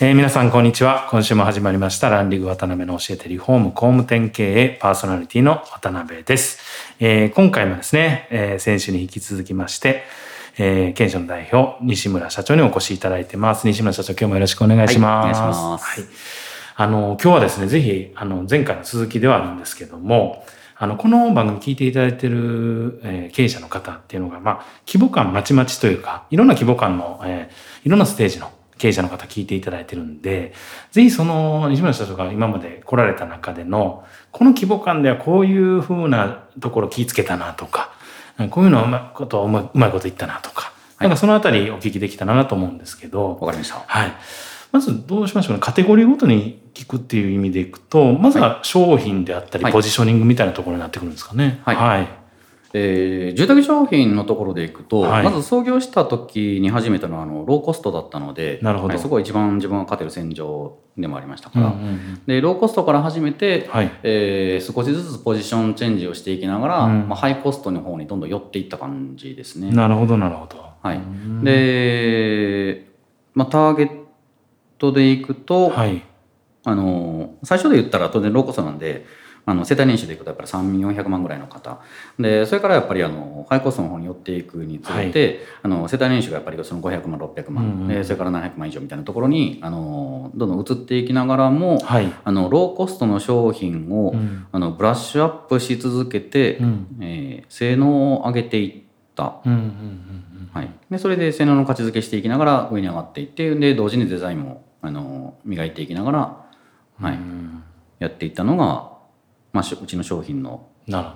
えー、皆さんこんにちは。今週も始まりましたランリング渡辺の教えてリフォーム工務店経営パーソナリティの渡辺です。えー、今回もですね、えー、先週に引き続きまして、えー、県庁の代表、西村社長にお越しいただいてます。西村社長、今日もよろしくお願いします。はい、お願いします。はい。あの、今日はですね、ぜひ、あの、前回の続きではあるんですけども、あの、この番組聞いていただいている、えー、経営者の方っていうのが、まあ、規模感まちまちというか、いろんな規模感の、えー、いろんなステージの経営者の方聞いていただいてるんで、ぜひその西村社長が今まで来られた中での、この規模感ではこういうふうなところ気ぃつけたなとか、こういうのはうまいことうまうまいこと言ったなとか、なんかそのあたりお聞きできたらなと思うんですけど。わかりました。はい。まずどうしましょうね。カテゴリーごとに聞くっていう意味でいくと、まずは商品であったり、ポジショニングみたいなところになってくるんですかね。はい。はいえー、住宅商品のところでいくと、はい、まず創業した時に始めたのはあのローコストだったのでなるほど、はい、そこが一番自分が勝てる戦場でもありましたから、うんうんうん、でローコストから始めて、はい、えー、少しずつポジションチェンジをしていきながら、うん、まあ、ハイコストの方にどんどん寄っていった感じですね。なるほどなるほど。はい、で、まあ、ターゲットでいくと、はい、あの最初で言ったら当然ローコストなんであの世帯年収でいくとやっぱり3400万ぐらいの方。でそれからやっぱりあのハイコストの方に寄っていくにつれて、はい、あの世帯年収がやっぱりその500万600万、うんうん、それから700万以上みたいなところにあのどんどん移っていきながらも、はい、あのローコストの商品を、うん、あのブラッシュアップし続けて、うん、えー、性能を上げていった。はい、でそれで性能の価値づけしていきながら上に上がっていってで同時にデザインもあの磨いていきながら、はい、やっていったのがまあ、うちの商品の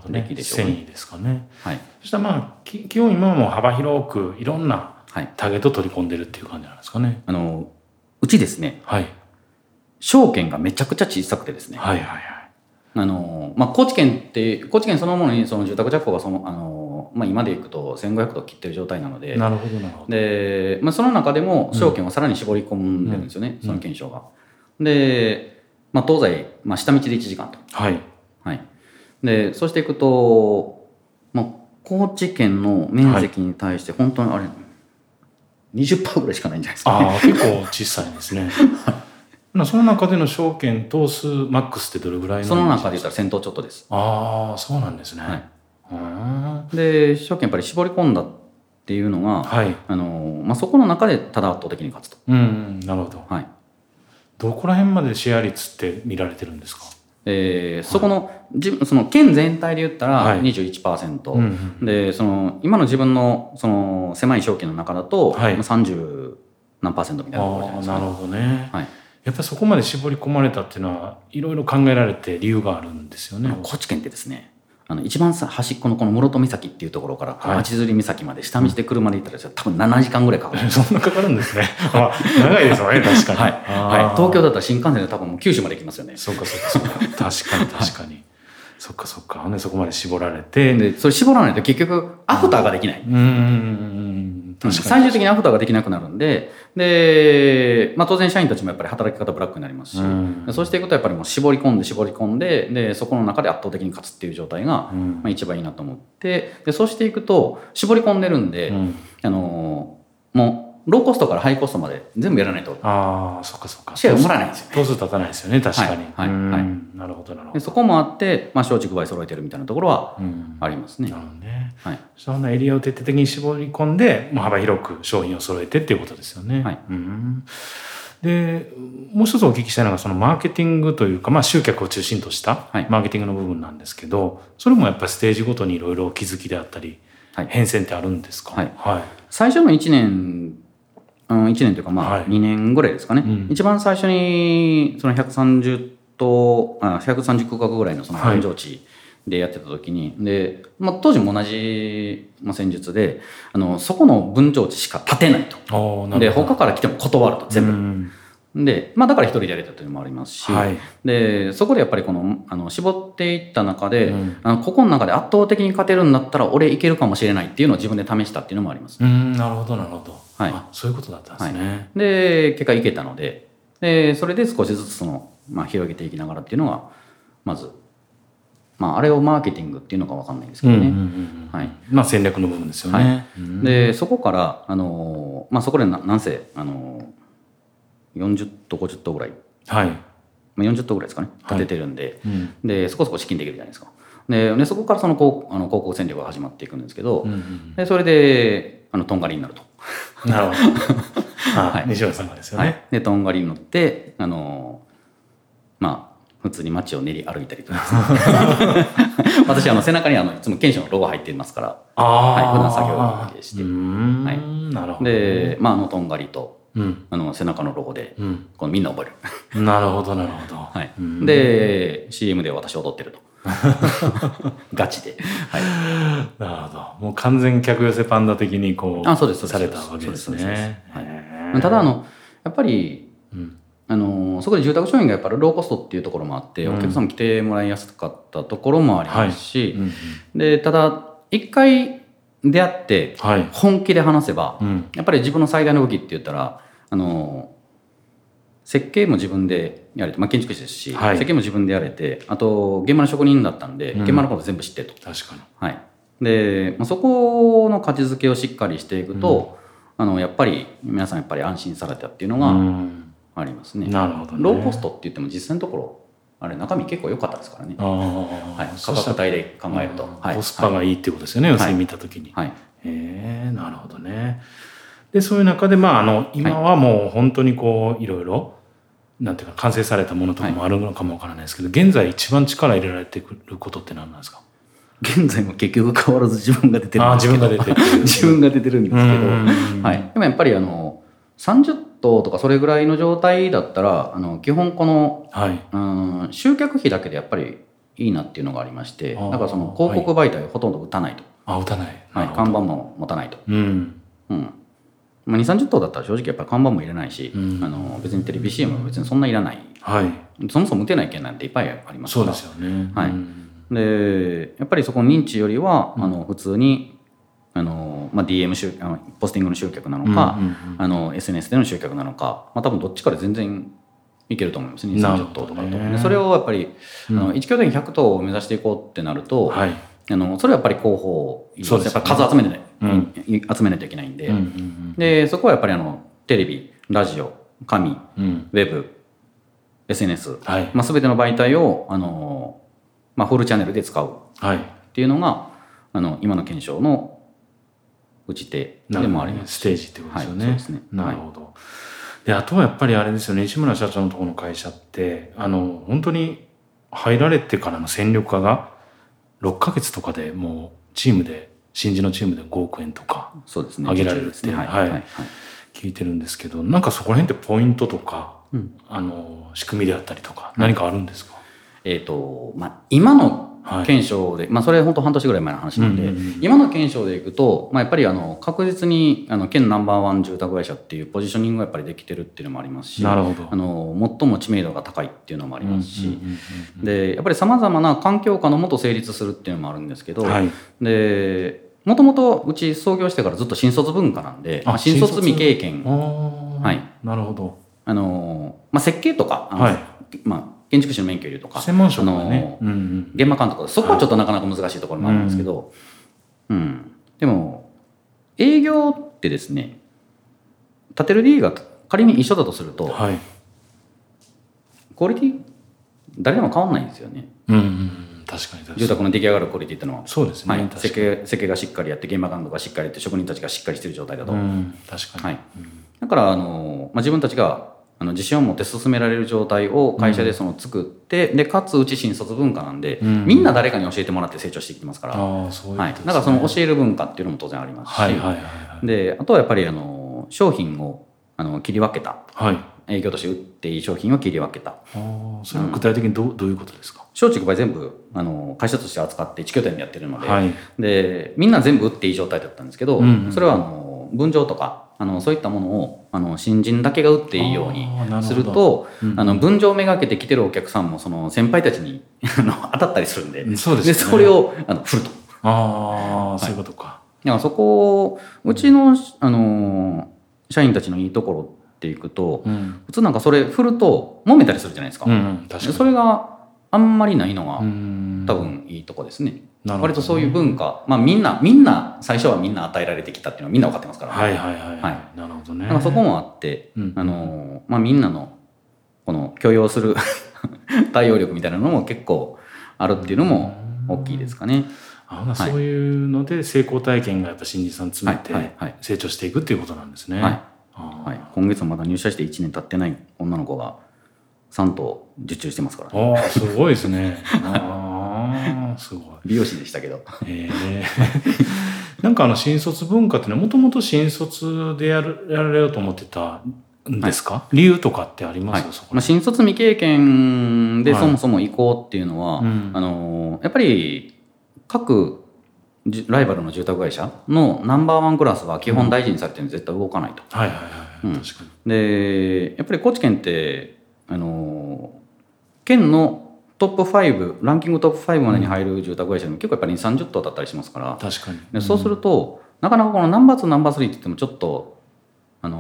歴でしょうね。ねですかね。はい。そしたらまあ基本今はもう幅広くいろんなターゲットを取り込んでるっていう感じなんですかね。あのうちですね。はい。証券がめちゃくちゃ小さくてですね。はいはいはい。あのまあ高知県って高知県そのものにその住宅着工がそのあのまあ今でいくと1500度切ってる状態なので。なるほどなるほど。で、まあその中でも証券をさらに絞り込んでるんですよね。うん、その検証が。で、まあ東西まあ下道で1時間と。はい。はい、でそうしていくと、まあ、高知県の面積に対して本当にあれ、はい、20%ぐらいしかないんじゃないですか、ね、ああ結構小さいですね。その中での証券等数マックスってどれぐらいその中で言ったら先頭ちょっとです。ああそうなんですね、はい、で証券やっぱり絞り込んだっていうのが、はい。あのまあ、そこの中でただ圧倒的に勝つと。うん、なるほど、はい、どこら辺までシェア率って見られてるんですか？えー、そこのじその県全体で言ったら21%、はい。うんうん、でその今の自分のその狭い証券の中だと、はい、30何パーセントみたいなところじゃないですか、ね、なるほどね、はい、やっぱりそこまで絞り込まれたっていうのはいろいろ考えられて理由があるんですよね。高知県ってですねあの一番さ端っこのこの室戸岬っていうところから町釣岬まで下道で車で行ったら多分7時間ぐらいかかる。そんなかかるんですね。あ長いですよね 確かに、はい、はい、東京だったら新幹線で多分もう九州まで行きますよね。そうかそうかそうか。確かに確かに、はい、そっかそっか。でそこまで絞られて。でそれ絞らないと結局アフターができない、うん、うん最終的にアフターができなくなるんでで、まあ、当然社員たちもやっぱり働き方ブラックになりますし、うん、そうしていくとやっぱりもう絞り込んで絞り込んででそこの中で圧倒的に勝つっていう状態が、うん、まあ、一番いいなと思って。でそうしていくと絞り込んでるんで、うん、あのもうローコストからハイコストまで全部やらないと。ああ、そっかそっか。シェア埋まらないんですよ、ね。頭数立たないですよね、確かに。はい。はい。なるほど、なるほど。そこもあって、まあ、松竹梅揃えてるみたいなところはありますね。なるほどね。はい。そんなエリアを徹底的に絞り込んで、まあ、幅広く商品を揃えてっていうことですよね。はい。うん。でもう一つお聞きしたいのがそのマーケティングというか、まあ、集客を中心としたマーケティングの部分なんですけど、はい、それもやっぱりステージごとにいろいろ気づきであったり、はい、変遷ってあるんですか、はい、はい、最初の1年うん、1年というかまあ2年ぐらいですかね、はいうん、一番最初にその130とあ130区画ぐらいのその分譲地でやってた時に、はい、で、まあ、当時も同じ、まあ、戦術であのそこの分譲地しか建てないと。で他から来ても断ると全部。うんで、まあだから一人でやれたというのもありますし、はい、で、そこでやっぱりこの、あの、絞っていった中で、うん、あの、ここの中で圧倒的に勝てるんだったら俺いけるかもしれないっていうのを自分で試したっていうのもあります。うん、なるほど、なるほど。はい。そういうことだったんですね。はい、で、結果いけたので、で、それで少しずつその、まあ広げていきながらっていうのが、まず、まあ、あれをマーケティングっていうのか分かんないんですけどね。はい。まあ、戦略の部分ですよね。はい、で、そこから、あの、まあ、そこでな、なんせ、あの、40頭50頭ぐらい、はい。まあ、40頭ぐらいですかね。立ててるんで。はいうん、でそこそこ資金できるじゃないですか。ででそこからその広あの広告戦略が始まっていくんですけど、うんうん、でそれであのとんがりになると。なるほど。はい、西村さんがですよね。はい、でとんがりに乗ってあのまあ普通に街を練り歩いたりとか。ですね私あの背中にあのいつも検証のロゴ入っていますから。はい、普段作業をして。はい、なるほど。で、まあ、あのとんがりとうん、あの背中のロゴで、うん、このみんな覚える。なるほどなるほど、はい、で CM で私踊ってると。ガチで、はい、なるほど。もう完全客寄せパンダ的にこうあそうですされたわけですね、はい、ただあのやっぱり、うん、あのそこで住宅商品がやっぱりローコストっていうところもあって、お客さんも来てもらいやすかったところもありますし、はい、でただ一回出会って本気で話せば、はいうん、やっぱり自分の最大の武器って言ったらあの設計も自分でやれて、まあ、建築士ですし、はい、設計も自分でやれてあと現場の職人だったんで、うん、現場のこと全部知ってと。確かに、はい、で、まあ、そこの価値づけをしっかりしていくと、うん、あのやっぱり皆さんやっぱり安心されたっていうのがありますね。なるほど、ね、ローコストって言っても実際のところあれ中身結構良かったですからね。はい、価格帯で考えると、はい、コスパがいいっていうことですよね、要するに見た時に。はい、へえなるほどね。でそういう中でまああの今はもう本当にこういろいろなんていうか完成されたものとかもあるのかもわからないですけど、現在一番力入れられてくることって何なんですか？現在も結局変わらず自分が出てるんですけど。自分が出てる 自分が出てるんですけど、はい、でもやっぱりあの30頭とかそれぐらいの状態だったらあの基本この、はい、うん集客費だけでやっぱりいいなっていうのがありましてだからその広告媒体をほとんど打たないと、はい、あ打たない、はい、看板も持たないと、うん。うん、まあ、2 3 0頭だったら正直やっぱり看板もいらないし、うん、あの別にテレビ CM も別にそんないらない、はい、そもそも打てない件なんていっぱいありますから。そうですよね、はい、うん、でやっぱりそこの認知よりは、あの普通にあの、まあ、DM 集あのポスティングの集客なのか、あの SNS での集客なのか、まあ、多分どっちかで全然いけると思います2 3 0頭とかと、それをやっぱり、あの1挙で100頭を目指していこうってなると、はい。あのそれはやっぱり広報そうです、ね、やっぱ数集めない、うん、集めないといけないんで。うんうんうん、でそこはやっぱりあのテレビラジオ紙、うん、ウェブ SNS、はい。まあ、全ての媒体をあの、まあ、フルチャンネルで使うっていうのが、はい、あの今の検証の打ち手でもあります、ステージってことですよね。はい、ね。なるほど、はい、であとはやっぱりあれですよね。西村社長のところの会社ってあの本当に入られてからの戦力化が6か月とかでもうチームで新人のチームで5億円とか上げられるって、ね、はい、はい。はい、聞いてるんですけどなんかそこら辺ってポイントとか、うん、あの仕組みであったりとか何かあるんですか、えっ、ー、とまあ今の検証で、はい、まあそれ本当半年ぐらい前の話なんで、うんうんうん、今の検証でいくと、まあ、やっぱりあの確実にあの県ナンバーワン住宅会社っていうポジショニングがやっぱりできてるっていうのもありますしなるほど。あの最も知名度が高いっていうのもありますし、うんうんうんうん、でやっぱりさまざまな環境下のもと成立するっていうのもあるんですけど、はい、でもともとうち創業してからずっと新卒文化なんで、まあ、新卒未経験。はい。なるほど。あの、まあ、設計とか、はい、まあ、建築士の免許いるとか、専門職の、ね、うんうん、現場監督そこはちょっとなかなか難しいところもあるんですけど、うん、うん、でも、営業ってですね、建てる理由が仮に一緒だとすると、はい、クオリティ誰でも変わんないんですよね。うん、うん確かに住宅の出来上がるクオリティっていうのは。そうですね、はい、設計設計がしっかりやって現場監督がしっかりやって職人たちがしっかりしてる状態だと、うん、確かに、はい、だからあの、まあ、自分たちがあの自信を持って進められる状態を会社でその作って、うん、でかつうち新卒文化なんで、うん、みんな誰かに教えてもらって成長していきますから、あそういう、ね、はい、だからその教える文化っていうのも当然ありますし、はいはいはいはい、であとはやっぱりあの商品をあの切り分けた、はい、営業として売っていい商品を切り分けた。あそれは具体的にどう,、どういうことですか？松竹梅全部あの会社として扱って1拠点でやってるのではい、でみんな全部売っていい状態だったんですけど、うんうん、それはあの分譲とかあのそういったものをあの新人だけが売っていいようにするとあ、の分譲めがけて来てるお客さんもその先輩たちに当たったりするんで。そうです、ね、でそれをあの振ると。ああ、はい、そういうことか。だからそこうちのあの社員たちのいいところっていくと、うん、普通なんかそれ振ると揉めたりするじゃないですか。うん、かそれがあんまりないのが多分いいとこですね。ね、割とそういう文化、まあみんな、みんな、最初はみんな与えられてきたっていうのはみんな分かってますから。はいはいはい。はい、なるほどね。だからそこもあって、うん、あの、まあみんなの、この許容する 対応力みたいなのも結構あるっていうのも大きいですかね。あまあ、そういうので成功体験がやっぱ新人さん詰めて成長していくっていうことなんですね。はい。はい、今月まだ入社して1年経ってない女の子が3頭受注してますからね。ああ、すごいですね。ああ、すごい。美容師でしたけど。ええー、なんかあの新卒文化っていうのはもともと新卒でやるやられようと思ってたんですか、はい、理由とかってあります、はい、まあ、新卒未経験でそもそも行こうっていうのは、はいあのやっぱり各ライバルの住宅会社のナンバーワンクラスは基本大事にされてるんで絶対動かないと。はいはいはい。うん、確かに。でやっぱり高知県ってあの県のトップ5ランキングトップ5までに入る住宅会社でも結構やっぱり2 3 0棟だったりしますから。確かに、でそうすると、なかなかこのナンバー2ナンバー3って言ってもちょっとあの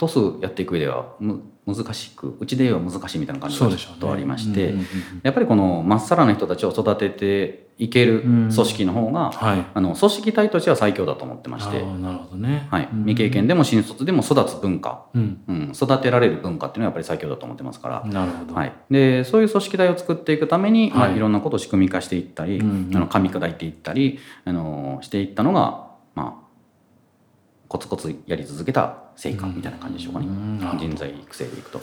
トスやっていく上では難しくうちでは難しいみたいな感じがちょっとありまして、やっぱりこのまっさらな人たちを育てていける組織の方が、はい、あの組織体としては最強だと思ってまして。なるほどね、はい、未経験でも新卒でも育つ文化、うん、うん、育てられる文化っていうのはやっぱり最強だと思ってますから。なるほど、はい、でそういう組織体を作っていくために、はい。まあ、いろんなことを仕組み化していったり、うん、あの噛み砕いていったりあのしていったのが、まあ、コツコツやり続けた成果みたいな感じでしょうかね、人材育成でいくと。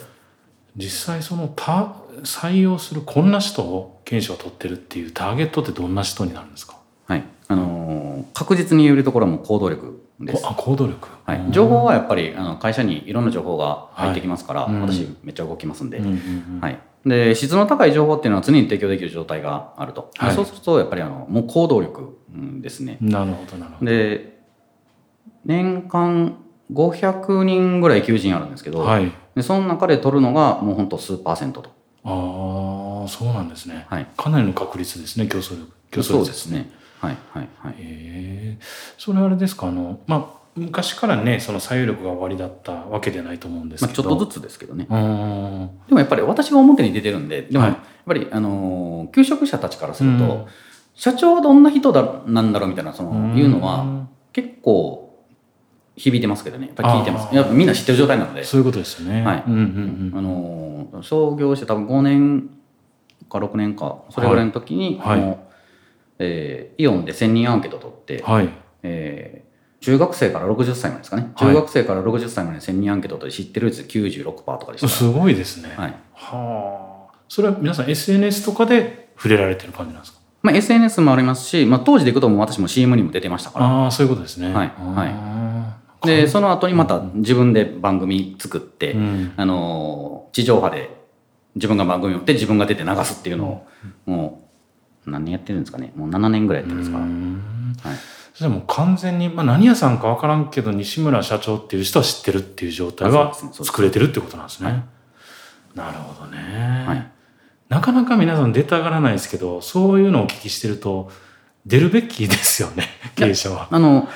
実際そのた採用するこんな人を研修を取ってるっていうターゲットってどんな人になるんですか？はい。あのー、確実に言えるところも行動力です。あ行動力、はい、情報はやっぱりあの会社にいろんな情報が入ってきますから、はい、私めっちゃ動きますんで、はい、で質の高い情報っていうのは常に提供できる状態があると、はい、そうするとやっぱりあのもう行動力ですね。なるほどなるほど。で年間500人ぐらい求人あるんですけど、はい、でその中で取るのがもう本当数パーセントと。ああそうなんですね、はい、かなりの確率ですね競争力。競争力ですね。はいはいはい。ええそれあれですかあのまあ昔からねその採用力が終わりだったわけではないと思うんですけど、まあ、ちょっとずつですけどね。でもやっぱり私が表に出てるんででもやっぱり、はい、あの求職者たちからすると、社長はどんな人だなんだろうみたいなそのいうのは結構響いてますけどね。やっぱ聞いてます。やっぱみんな知ってる状態なので。そういうことですよね。はい、うんうんうん、あの創業して多分5年か6年かそれぐらいの時に、はい、もうえー、イオンで1000人アンケート取って、はい。えー、中学生から60歳までですかね、中学生から60歳まで1000人アンケート取って知ってる率96%とかでした。すごいですね。はい。はあ。それは皆さん SNS とかで触れられてる感じなんですか？まあ、SNS もありますし、まあ、当時でいくとも私も CM にも出てましたから。ああそういうことですね。はい、はい、でその後にまた自分で番組作って、うん、あの地上波で自分が番組をって自分が出て流すっていうのを、もう何年やってるんですかね。もう7年ぐらいやってるんですか。はい、それも完全に、まあ、何屋さんか分からんけど西村社長っていう人は知ってるっていう状態が作れてるってことなんですね。なるほどね、はい、なかなか皆さん出たがらないですけどそういうのをお聞きしてると出るべきですよね経営者は。あの、うん、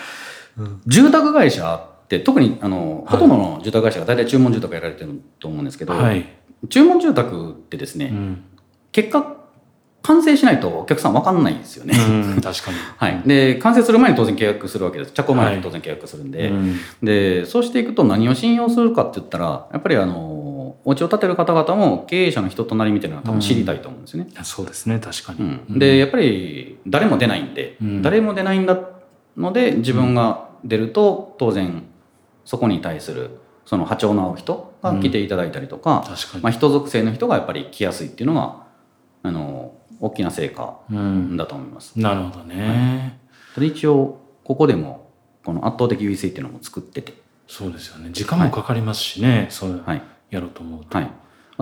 住宅会社って特にあの、ほとんどの住宅会社が大体注文住宅やられてると思うんですけど、はい、注文住宅ってですね、うん、結果完成しないとお客さん分かんないんですよね。確かに。はい。で、完成する前に当然契約するわけです。着工前に当然契約するんで、はいで、そうしていくと何を信用するかって言ったら、やっぱりあの、お家を建てる方々も経営者の人となりみたいなのは多分知りたいと思うんですよね。うん、そうですね、確かに。うん、で、やっぱり誰も出ないんで、誰も出ないんだので、自分が出ると当然そこに対するその波長の合う人が来ていただいたりとか,、まあ、人属性の人がやっぱり来やすいっていうのがあの大きな成果だと思います。うん、なるほどね、はい、一応ここでもこの圧倒的優位性っていうのも作ってて。そうですよね。時間もかかりますしね、はい、そうやろうと思うと。はい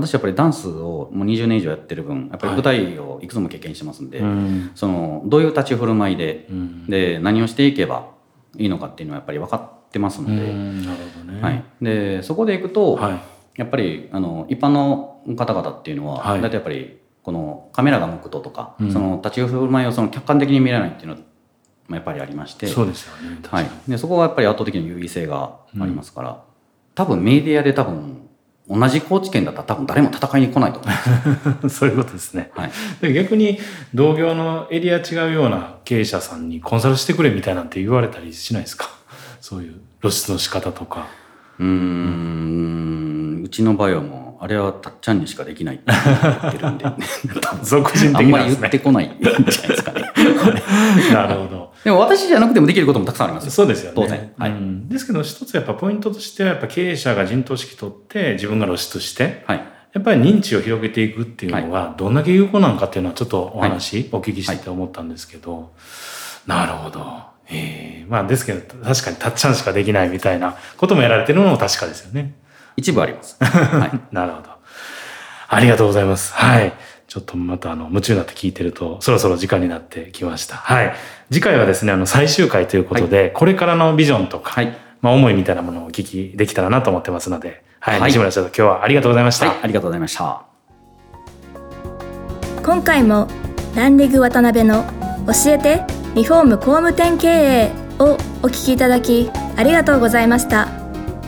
私やっぱりダンスをもう20年以上やってる分やっぱり舞台をいくつも経験してますんで、はい、そのどういう立ち振る舞いでうん、で何をしていけばいいのかっていうのはやっぱり分かってますので。なるほど、ね、はい、でそこでいくと、はい、やっぱりあの一般の方々っていうのは、はい、だいたいやっぱりこのカメラが向くととか、うん、その立ち振る舞いをその客観的に見れないっていうのはやっぱりありまして。そうですよね、はい、でそこはやっぱり圧倒的に優位性がありますから、うん、多分メディアで多分同じ高知県だったら多分誰も戦いに来ないと思う そういうことですね、はい、で逆に同業のエリア違うような経営者さんにコンサルしてくれみたいなんて言われたりしないですか？そういう露出の仕方とか。うん。うちの場合はもうあれはたっちゃんにしかできないって言ってるんで、俗人的、ね、あんまり言ってこないんじゃないですかね。なるほど。でも私じゃなくてもできることもたくさんありますよ。そうですよね。当然。はい、うん、ですけど一つやっぱポイントとしてはやっぱ経営者が陣頭指揮取って自分が露出して、はい、やっぱり認知を広げていくっていうのはどんだけ有効なのかっていうのはちょっとお話、お聞きしてて思ったんですけど、なるほど。ええー、まあですけど確かにたっちゃんしかできないみたいなこともやられてるのも確かですよね。一部あります。はい、なるほど。ありがとうございます。はい。ちょっとまたあの、夢中になって聞いてると、そろそろ時間になってきました。はい。次回はですね、あの、最終回ということで、はい、これからのビジョンとか、はい、まあ、思いみたいなものをお聞きできたらなと思ってますので、はい。はい、西村社長、今日はありがとうございました。ありがとうございました。今回も、ランリグ渡辺の教えてリフォーム工務店経営をお聞きいただき、ありがとうございました。